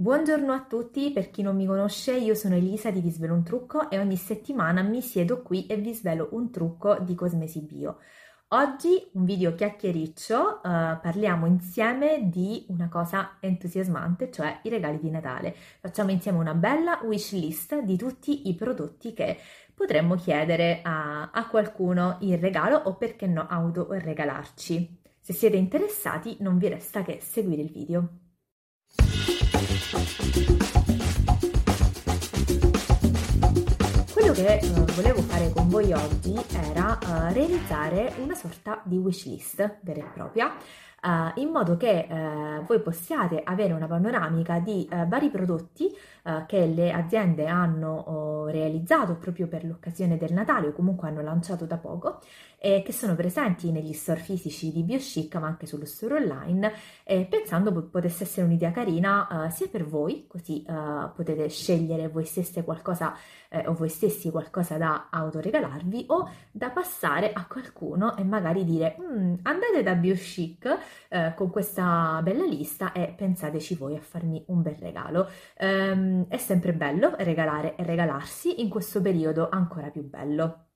Buongiorno a tutti, per chi non mi conosce io sono Elisa di Vi svelo un trucco e ogni settimana mi siedo qui e vi svelo un trucco di Cosmesi Bio. Oggi un video chiacchiericcio, uh, parliamo insieme di una cosa entusiasmante, cioè i regali di Natale. Facciamo insieme una bella wish list di tutti i prodotti che potremmo chiedere a, a qualcuno in regalo o perché no autoregalarci. Se siete interessati non vi resta che seguire il video. Quello che uh, volevo fare con voi oggi era uh, realizzare una sorta di wishlist vera e propria uh, in modo che uh, voi possiate avere una panoramica di uh, vari prodotti che le aziende hanno oh, realizzato proprio per l'occasione del Natale o comunque hanno lanciato da poco e che sono presenti negli store fisici di BioChic ma anche sullo store online. Pensando potesse essere un'idea carina sia per voi così potete scegliere voi stesse qualcosa eh, o voi stessi qualcosa da autoregalarvi o da passare a qualcuno e magari dire mm, andate da BioChic eh, con questa bella lista e pensateci voi a farmi un bel regalo. Ehm, è sempre bello regalare e regalarsi, in questo periodo ancora più bello.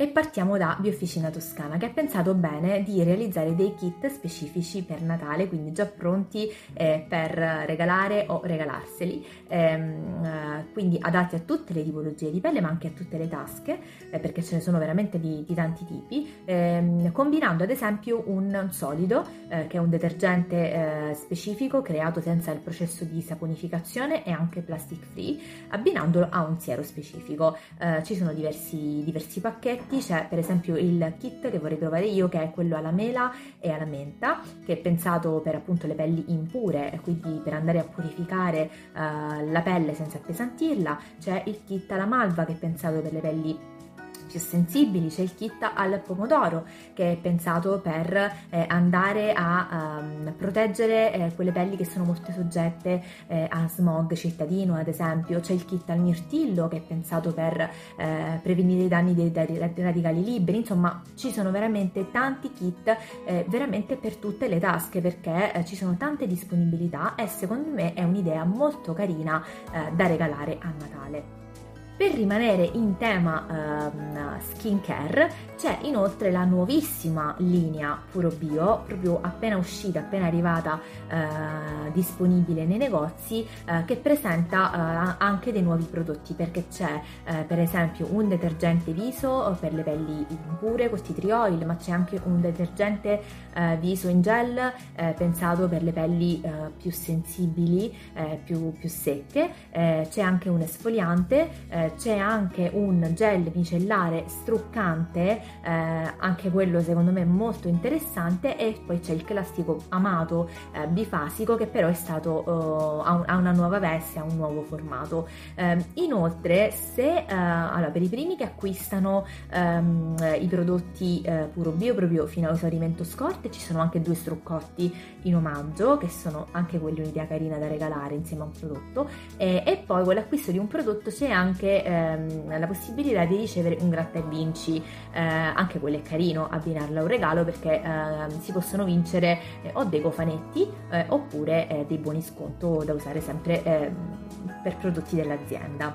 E partiamo da Biofficina Toscana che ha pensato bene di realizzare dei kit specifici per Natale, quindi già pronti eh, per regalare o regalarseli, ehm, eh, quindi adatti a tutte le tipologie di pelle ma anche a tutte le tasche, eh, perché ce ne sono veramente di, di tanti tipi, ehm, combinando ad esempio un solido eh, che è un detergente eh, specifico creato senza il processo di saponificazione e anche plastic free, abbinandolo a un siero specifico. Ci sono diversi, diversi pacchetti pacchetti c'è per esempio il kit che vorrei provare io che è quello alla mela e alla menta che è pensato per appunto le pelli impure quindi per andare a purificare uh, la pelle senza appesantirla. C'è il kit alla malva che è pensato per le pelli più sensibili, c'è il kit al pomodoro che è pensato per eh, andare a um, proteggere eh, quelle pelli che sono molto soggette eh, a smog cittadino ad esempio, c'è il kit al mirtillo che è pensato per eh, prevenire i danni dei, dei, radicali liberi, insomma ci sono veramente tanti kit eh, veramente per tutte le tasche perché eh, ci sono tante disponibilità e secondo me è un'idea molto carina da regalare a Natale. Per rimanere in tema uh, skincare c'è inoltre la nuovissima linea Puro Bio, proprio appena uscita, appena arrivata, uh, disponibile nei negozi, uh, che presenta anche dei nuovi prodotti perché c'è per esempio un detergente viso per le pelli impure con tea oil, ma c'è anche un detergente viso in gel pensato per le pelli più sensibili, più, più secche, c'è anche un esfoliante c'è anche un gel micellare struccante, eh, anche quello secondo me molto interessante e poi c'è il classico amato eh, bifasico che però è stato, uh, ha, una nuova veste, ha un nuovo formato. Eh, inoltre se, uh, allora, per i primi che acquistano um, i prodotti uh, puro bio proprio fino all'esaurimento scorte ci sono anche due struccotti in omaggio che sono anche quelli un'idea carina da regalare insieme a un prodotto e, e poi con l'acquisto di un prodotto c'è anche ehm, la possibilità di ricevere un gratta e vinci, eh, anche quello è carino abbinarlo a un regalo perché eh, si possono vincere eh, o dei cofanetti eh, oppure eh, dei buoni sconto da usare sempre ehm, per prodotti dell'azienda.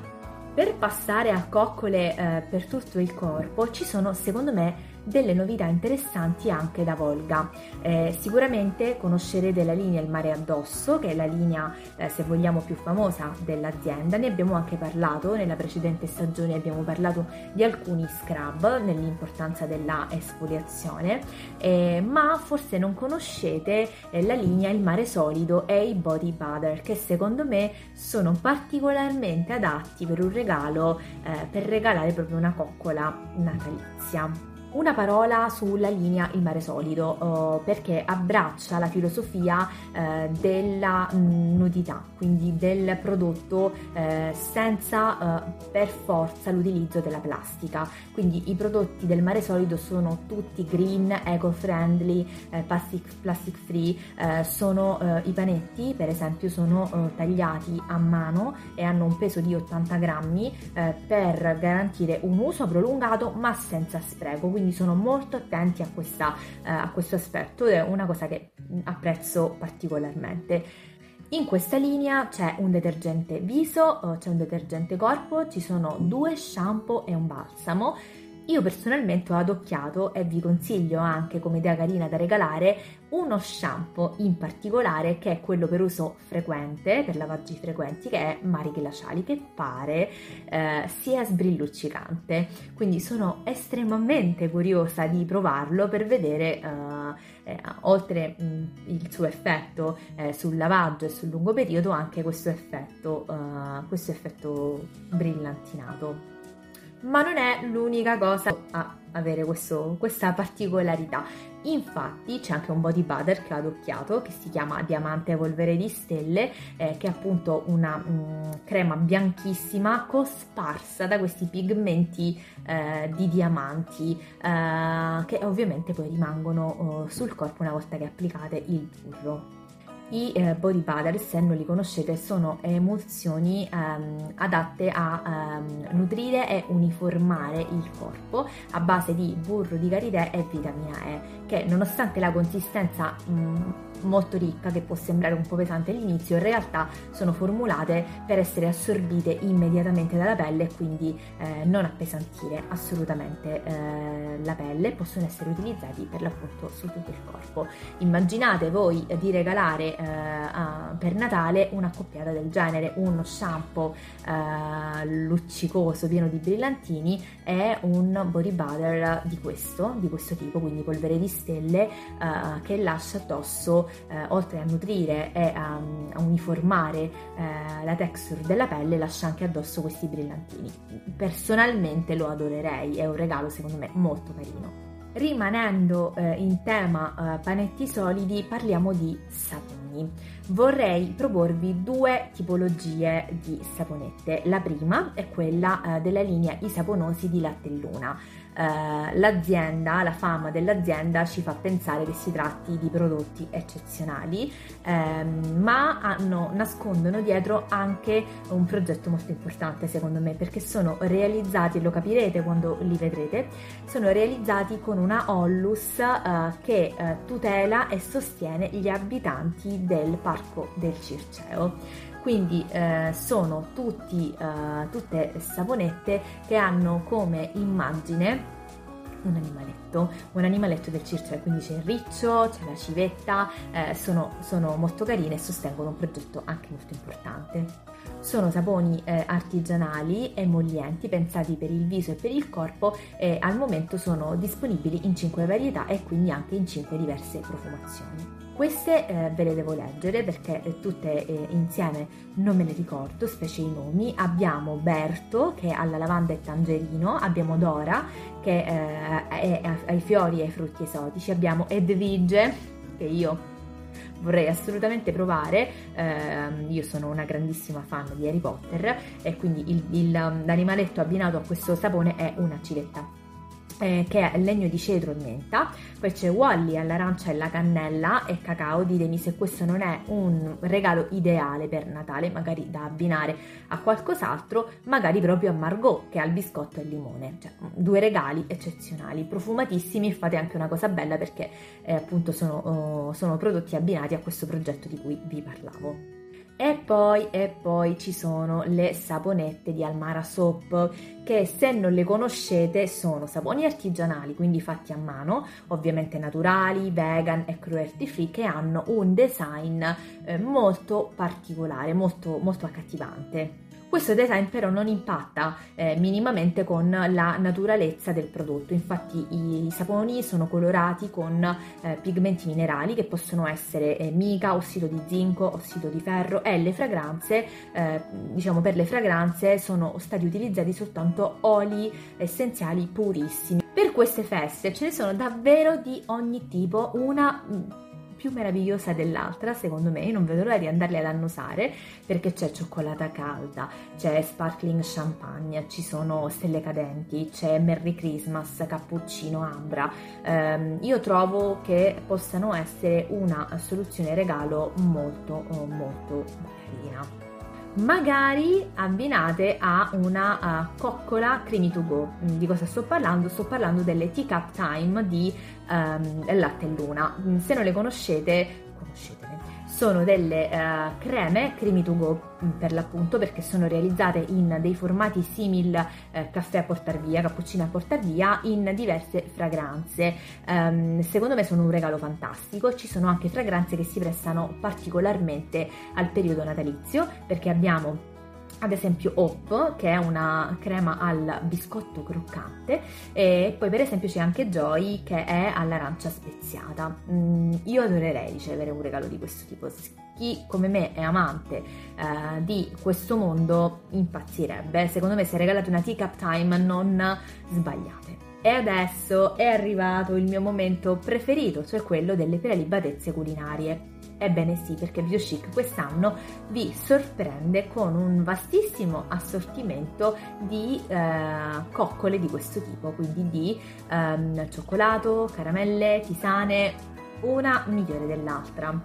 Per passare a coccole eh, per tutto il corpo ci sono secondo me delle novità interessanti anche da Volga. Eh, sicuramente conoscerete la linea Il mare addosso, che è la linea, eh, se vogliamo, più famosa dell'azienda. Ne abbiamo anche parlato nella precedente stagione, abbiamo parlato di alcuni scrub nell'importanza della esfoliazione, eh, ma forse non conoscete eh, la linea Il mare solido e i body butter, che secondo me sono particolarmente adatti per un regalo, eh, per regalare proprio una coccola natalizia. Una parola sulla linea Il mare solido uh, perché abbraccia la filosofia uh, della nudità, quindi del prodotto uh, senza per forza l'utilizzo della plastica. Quindi i prodotti del mare solido sono tutti green, eco-friendly, plastic, plastic free, sono i panetti per esempio sono tagliati a mano e hanno un peso di 80 grammi per garantire un uso prolungato ma senza spreco. Quindi quindi sono molto attenti a, questa, eh, a questo aspetto, è una cosa che apprezzo particolarmente. In questa linea c'è un detergente viso, c'è un detergente corpo, ci sono due shampoo e un balsamo io personalmente ho adocchiato e vi consiglio anche come idea carina da regalare uno shampoo in particolare che è quello per uso frequente, per lavaggi frequenti, che è Mari Glaciali, che pare eh, sia sbrilluccicante. Quindi sono estremamente curiosa di provarlo per vedere, eh, eh, oltre mh, il suo effetto eh, sul lavaggio e sul lungo periodo, anche questo effetto, eh, questo effetto brillantinato ma non è l'unica cosa a avere questo, questa particolarità. Infatti c'è anche un body butter che ho adocchiato che si chiama Diamante Polvere di Stelle, eh, che è appunto una mh, mm, crema bianchissima cosparsa da questi pigmenti eh, di diamanti eh, che ovviamente poi rimangono oh, sul corpo una volta che applicate il burro. I eh, body butter, se non li conoscete, sono emulsioni ehm, adatte a ehm, nutrire e uniformare il corpo a base di burro di karité e vitamina E, che nonostante la consistenza mh, mm, molto ricca che può sembrare un po' pesante all'inizio, in realtà sono formulate per essere assorbite immediatamente dalla pelle e quindi eh, non appesantire assolutamente eh, la pelle, possono essere utilizzati per l'appunto su tutto il corpo. Immaginate voi di regalare eh, a, per Natale un'accoppiata del genere, uno shampoo eh, luccicoso pieno di brillantini e un body butter di questo, di questo tipo, quindi polvere di stelle eh, che lascia addosso eh, oltre a nutrire e a, a uniformare eh, la texture della pelle, lascia anche addosso questi brillantini. Personalmente lo adorerei, è un regalo secondo me molto carino. Rimanendo eh, in tema eh, panetti solidi, parliamo di saponi. Vorrei proporvi due tipologie di saponette. La prima è quella eh, della linea I saponosi di latte luna eh, l'azienda, la fama dell'azienda ci fa pensare che si tratti di prodotti eccezionali, ehm, ma hanno, nascondono dietro anche un progetto molto importante secondo me perché sono realizzati, lo capirete quando li vedrete, sono realizzati con una Ollus eh, che eh, tutela e sostiene gli abitanti del parco del Circeo quindi eh, sono tutti, eh, tutte saponette che hanno come immagine un animaletto, un animaletto del circolo, quindi c'è il riccio, c'è la civetta, eh, sono, sono, molto carine e sostengono un progetto anche molto importante. Sono saponi eh, artigianali, emollienti, pensati per il viso e per il corpo e al momento sono disponibili in 5 varietà e quindi anche in 5 diverse profumazioni. Queste eh, ve le devo leggere perché eh, tutte eh, insieme non me le ricordo, specie i nomi. Abbiamo Berto che ha la lavanda e tangerino, abbiamo Dora che eh, è ai fiori e ai frutti esotici, abbiamo Edvige che io vorrei assolutamente provare. Eh, io sono una grandissima fan di Harry Potter e quindi il, il, l'animaletto abbinato a questo sapone è una civetta eh, che è legno di cedro e menta, poi c'è Wally all'arancia e la cannella e cacao, ditemi se questo non è un regalo ideale per Natale, magari da abbinare a qualcos'altro, magari proprio a Margot che ha il biscotto e il limone, cioè due regali eccezionali, profumatissimi, fate anche una cosa bella perché eh, appunto sono, oh, sono prodotti abbinati a questo progetto di cui vi parlavo. E poi, e poi ci sono le saponette di Almara Soap che se non le conoscete sono saponi artigianali, quindi fatti a mano, ovviamente naturali, vegan e cruelty free, che hanno un design eh, molto particolare, molto, molto accattivante. Questo design però non impatta eh, minimamente con la naturalezza del prodotto, infatti i, saponi sono colorati con eh, pigmenti minerali che possono essere eh, mica, ossido di zinco, ossido di ferro e le fragranze, eh, diciamo per le fragranze sono stati utilizzati soltanto oli essenziali purissimi. Per queste feste ce ne sono davvero di ogni tipo, una mm, più meravigliosa dell'altra, secondo me, non vedo l'ora di andarle ad annusare perché c'è cioccolata calda, c'è sparkling champagne, ci sono stelle cadenti, c'è Merry Christmas, cappuccino ambra. Um, io trovo che possano essere una soluzione regalo molto molto carina magari abbinate a una uh, coccola creamy to go. Mm, di cosa sto parlando? Sto parlando delle teacup time di um, latte e luna. Mm, se non le conoscete, conoscetele sono delle uh, creme creamy to go mm, per l'appunto perché sono realizzate in dei formati simil uh, caffè a portar via, cappuccino a portar via in diverse fragranze. Um, secondo me sono un regalo fantastico, ci sono anche fragranze che si prestano particolarmente al periodo natalizio perché abbiamo ad esempio Hop, che è una crema al biscotto croccante, e poi per esempio c'è anche Joy, che è all'arancia speziata. Mm, io adorerei ricevere un regalo di questo tipo. Chi come me è amante eh, di questo mondo impazzirebbe. Secondo me se regalate una teacup time non sbagliate. E adesso è arrivato il mio momento preferito, cioè quello delle prelibatezze culinarie. Ebbene sì, perché BioChic quest'anno vi sorprende con un vastissimo assortimento di eh, coccole di questo tipo, quindi di ehm, cioccolato, caramelle, tisane, una migliore dell'altra.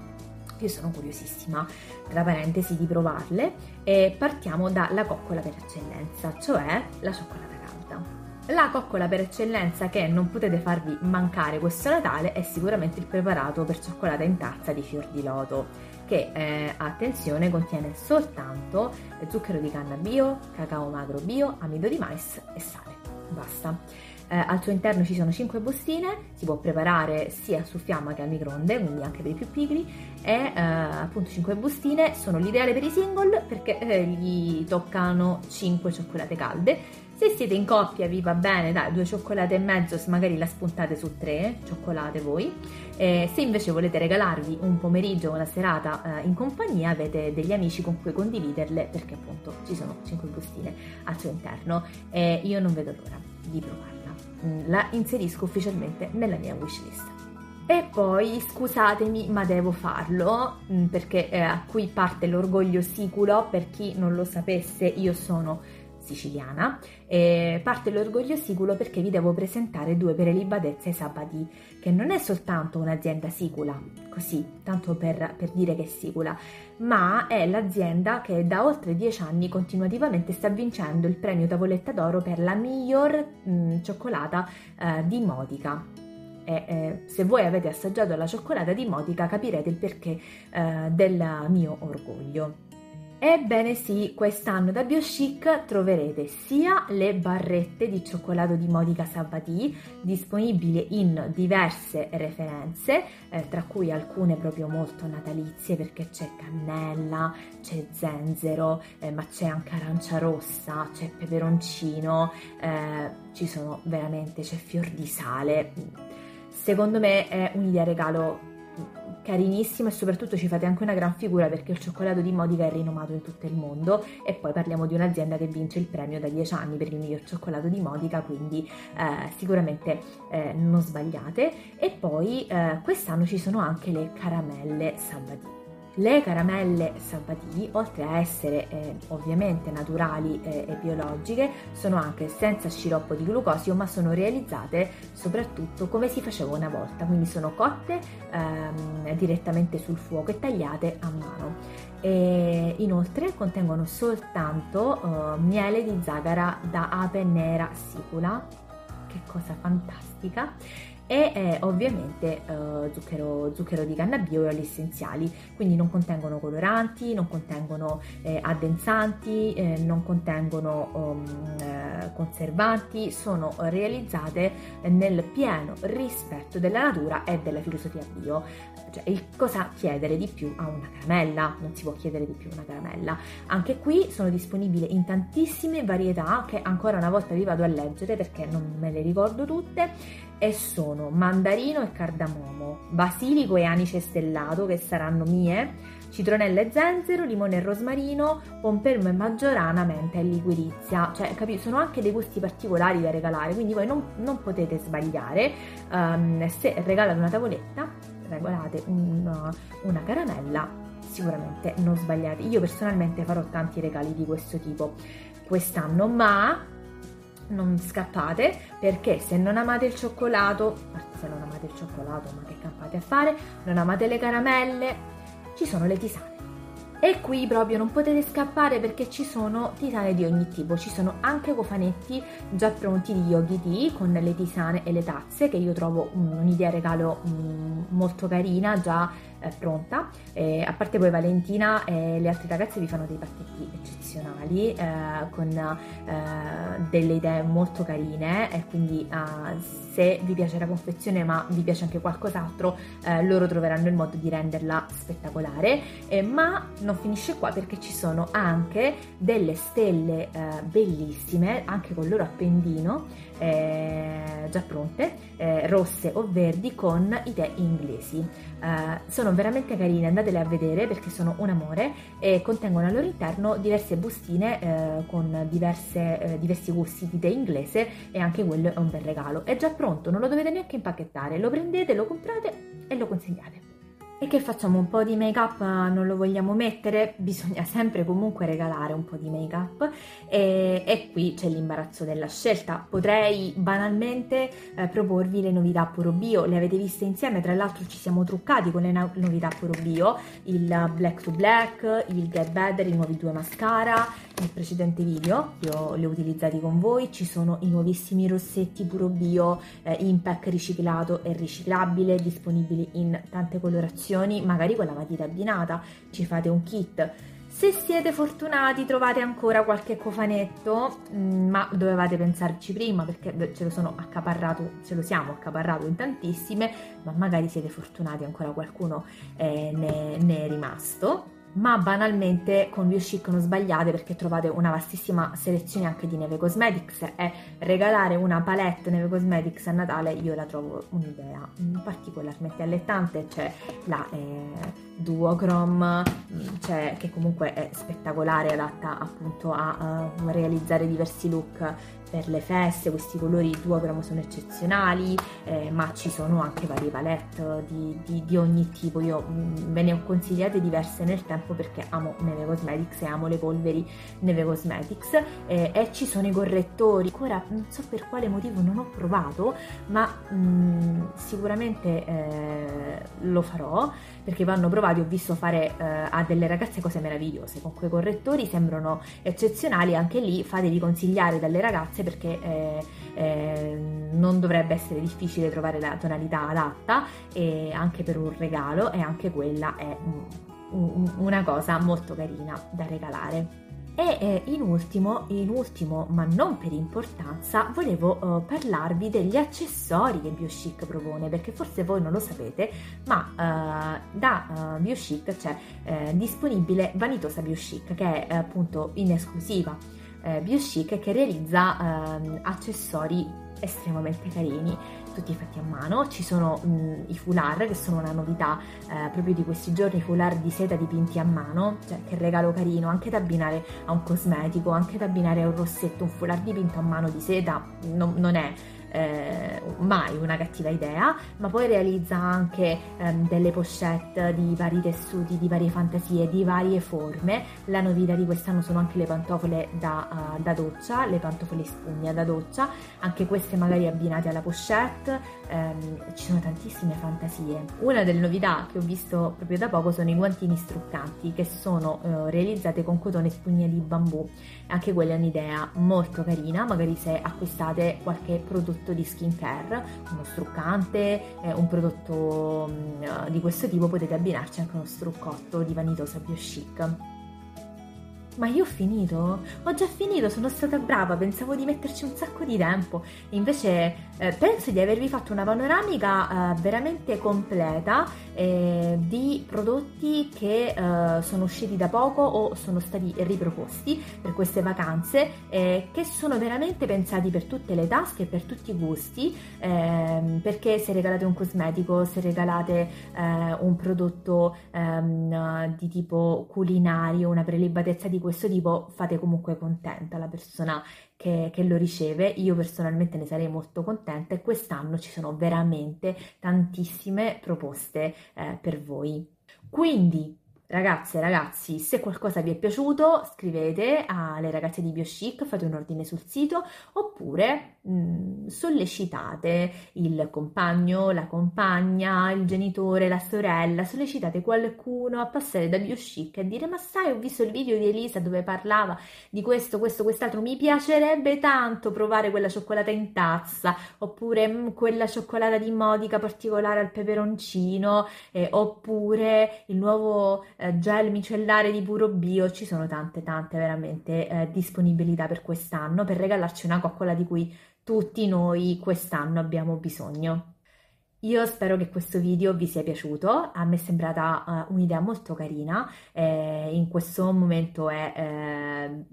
Io sono curiosissima, tra parentesi, di provarle e partiamo dalla coccola per eccellenza, cioè la cioccolata calda. La coccola per eccellenza che non potete farvi mancare questo Natale è sicuramente il preparato per cioccolata in tazza di fior di loto, che eh, attenzione contiene soltanto zucchero di canna bio, cacao magro bio, amido di mais e sale. Basta. Eh, al suo interno ci sono 5 bustine, si può preparare sia su fiamma che al microonde, quindi anche per i più pigri, e eh, appunto 5 bustine sono l'ideale per i single perché eh, gli toccano 5 cioccolate calde se siete in coppia vi va bene, dai, due cioccolate e mezzo, magari la spuntate su tre cioccolate voi. Eh, se invece volete regalarvi un pomeriggio o una serata eh, in compagnia, avete degli amici con cui condividerle, perché appunto ci sono 5 bustine al suo interno e io non vedo l'ora di provarla. Mm, la inserisco ufficialmente nella mia wishlist. E poi scusatemi, ma devo farlo mm, perché eh, qui parte l'orgoglio siculo. Per chi non lo sapesse, io sono siciliana, e parte l'orgoglio siculo perché vi devo presentare due per Elibadezza e Sabadì, che non è soltanto un'azienda sicula, così, tanto per, per dire che è sicula, ma è l'azienda che da oltre dieci anni continuativamente sta vincendo il premio Tavoletta d'Oro per la miglior mh, cioccolata eh, di Modica. E, eh, se voi avete assaggiato la cioccolata di Modica capirete il perché eh, del mio orgoglio. Ebbene sì, quest'anno da BioChic troverete sia le barrette di cioccolato di Modica Sabati disponibili in diverse referenze, eh, tra cui alcune proprio molto natalizie perché c'è cannella, c'è zenzero, eh, ma c'è anche arancia rossa, c'è peperoncino, eh, ci sono veramente, c'è fior di sale. Secondo me è un'idea regalo carinissimo e soprattutto ci fate anche una gran figura perché il cioccolato di Modica è rinomato in tutto il mondo e poi parliamo di un'azienda che vince il premio da 10 anni per il miglior cioccolato di Modica, quindi eh, sicuramente eh, non sbagliate. E poi eh, quest'anno ci sono anche le caramelle Sabatini. Le caramelle Sabati, oltre a essere eh, ovviamente naturali eh, e biologiche, sono anche senza sciroppo di glucosio, ma sono realizzate soprattutto come si faceva una volta, quindi sono cotte ehm, direttamente sul fuoco e tagliate a mano. E inoltre contengono soltanto eh, miele di zagara da ape nera sicula, che cosa fantastica e eh, ovviamente eh, zucchero, zucchero, di canna bio e oli essenziali, quindi non contengono coloranti, non contengono eh, addensanti, eh, non contengono um, conservanti, sono realizzate nel pieno rispetto della natura e della filosofia bio. Cioè, cosa chiedere di più a una caramella? Non si può chiedere di più a una caramella. Anche qui sono disponibili in tantissime varietà che ancora una volta vi vado a leggere perché non me le ricordo tutte e sono mandarino e cardamomo, basilico e anice stellato che saranno mie, citronella e zenzero, limone e rosmarino, pompelmo e maggiorana, menta e liquirizia. Cioè, capito? Sono anche dei gusti particolari da regalare, quindi voi non, non potete sbagliare. Um, se regalate una tavoletta, regalate una, una caramella, sicuramente non sbagliate. Io personalmente farò tanti regali di questo tipo quest'anno, ma non scappate perché se non amate il cioccolato, se non amate il cioccolato, ma che campate a fare, non amate le caramelle, ci sono le tisane. E qui proprio non potete scappare perché ci sono tisane di ogni tipo, ci sono anche cofanetti già pronti di yogi tea con le tisane e le tazze che io trovo un'idea regalo molto carina, già eh, pronta. E, a parte poi Valentina e le altre ragazze vi fanno dei pacchetti eccezionali eh, con eh, delle idee molto carine. E quindi eh, se vi piace la confezione ma vi piace anche qualcos'altro eh, loro troveranno il modo di renderla spettacolare. Ma non finisce qua perché ci sono anche delle stelle bellissime anche con il loro appendino già pronte rosse o verdi con idee inglesi. Uh, sono veramente carine, andatele a vedere perché sono un amore e contengono al loro interno diverse bustine uh, con diverse, uh, diversi gusti di tè inglese e anche quello è un bel regalo. È già pronto, non lo dovete neanche impacchettare, lo prendete, lo comprate e lo consegnate. E che facciamo? Un po' di make up non lo vogliamo mettere? Bisogna sempre comunque regalare un po' di make up e, e qui c'è l'imbarazzo della scelta. Potrei banalmente eh, proporvi le novità Puro Bio, le avete viste insieme, tra l'altro ci siamo truccati con le no- novità Puro Bio, il Black to Black, il Get Better, i nuovi due mascara, nel precedente video io li ho utilizzati con voi, ci sono i nuovissimi rossetti Puro Bio eh, in pack riciclato e riciclabile, disponibili in tante colorazioni magari con la matita abbinata, ci fate un kit. Se siete fortunati trovate ancora qualche cofanetto, mm, ma dovevate pensarci prima perché ce lo sono accaparrato, ce lo siamo accaparrato in tantissime, ma magari siete fortunati ancora qualcuno eh, ne, ne è rimasto ma banalmente con Biochic non sbagliate perché trovate una vastissima selezione anche di Neve Cosmetics e regalare una palette Neve Cosmetics a Natale io la trovo un'idea particolarmente allettante, c'è la eh, Duochrome cioè, che comunque è spettacolare, adatta appunto a uh, realizzare diversi look per le feste, questi colori duochrome sono eccezionali, eh, ma ci sono anche varie palette di, di, di ogni tipo. Io mh, mm, ve ne ho consigliate diverse nel tempo perché amo Neve Cosmetics e amo le polveri Neve Cosmetics eh, e ci sono i correttori. Ancora non so per quale motivo non ho provato, ma mh, mm, sicuramente eh, lo farò perché vanno provati. Ho visto fare eh, a delle ragazze cose meravigliose con quei correttori, sembrano eccezionali. Anche lì fatevi consigliare dalle ragazze perché eh, eh, non dovrebbe essere difficile trovare la tonalità adatta e anche per un regalo e anche quella è un, una cosa molto carina da regalare. E eh, in, ultimo, in ultimo, ma non per importanza, volevo eh, parlarvi degli accessori che BioChic propone, perché forse voi non lo sapete, ma eh, da BioChic c'è disponibile Vanitosa BioChic, che è appunto in esclusiva Biochic che realizza eh, accessori estremamente carini, tutti fatti a mano. Ci sono mh, i foulard che sono una novità eh, proprio di questi giorni, foulard di seta dipinti a mano, cioè che regalo carino, anche da abbinare a un cosmetico, anche da abbinare a un rossetto, un foulard dipinto a mano di seta non, non è eh, mai una cattiva idea, ma poi realizza anche ehm, delle pochette di vari tessuti, di varie fantasie, di varie forme. La novità di quest'anno sono anche le pantofole da, uh, da doccia, le pantofole spugna da doccia, anche queste magari abbinate alla pochette, ehm, ci sono tantissime fantasie. Una delle novità che ho visto proprio da poco sono i guantini struccanti che sono eh, realizzate con cotone spugna di bambù. Anche quella è un'idea molto carina, magari se acquistate qualche prodotto di skincare, uno struccante, eh, un prodotto mh, mm, di questo tipo, potete abbinarci anche uno struccotto di vanitosa bio chic ma io ho finito? Ho già finito, sono stata brava, pensavo di metterci un sacco di tempo. Invece eh, penso di avervi fatto una panoramica eh, veramente completa eh, di prodotti che eh, sono usciti da poco o sono stati riproposti per queste vacanze, eh, che sono veramente pensati per tutte le tasche e per tutti i gusti, ehm, perché se regalate un cosmetico, se regalate eh, un prodotto ehm, di tipo culinario, una prelibatezza di questo tipo fate comunque contenta la persona che, che, lo riceve. Io personalmente ne sarei molto contenta e quest'anno ci sono veramente tantissime proposte eh, per voi. Quindi Ragazze ragazzi, se qualcosa vi è piaciuto, scrivete alle ragazze di BioChic, fate un ordine sul sito oppure mh, mm, sollecitate il compagno, la compagna, il genitore, la sorella, sollecitate qualcuno a passare da BioChic e dire ma sai ho visto il video di Elisa dove parlava di questo, questo, quest'altro, mi piacerebbe tanto provare quella cioccolata in tazza oppure mh, mm, quella cioccolata di modica particolare al peperoncino eh, oppure il nuovo eh, gel micellare di puro bio, ci sono tante tante veramente eh, disponibilità per quest'anno per regalarci una coccola di cui tutti noi quest'anno abbiamo bisogno. Io spero che questo video vi sia piaciuto, a me è sembrata uh, un'idea molto carina, eh, in questo momento è, eh,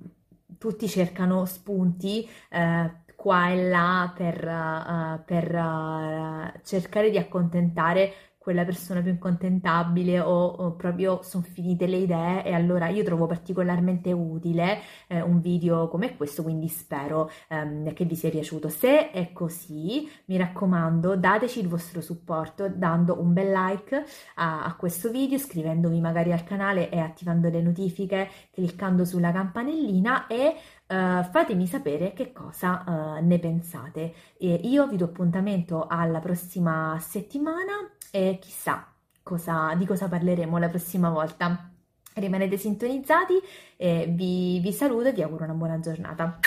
tutti cercano spunti eh, qua e là per, uh, per uh, cercare di accontentare quella persona più incontentabile o, o proprio sono finite le idee e allora io trovo particolarmente utile eh, un video come questo, quindi spero ehm, che vi sia piaciuto. Se è così, mi raccomando, dateci il vostro supporto dando un bel like a, a questo video, iscrivendovi magari al canale e attivando le notifiche, cliccando sulla campanellina e Uh, fatemi sapere che cosa uh, ne pensate. E io vi do appuntamento alla prossima settimana e chissà cosa, di cosa parleremo la prossima volta. Rimanete sintonizzati e vi, vi saluto e vi auguro una buona giornata.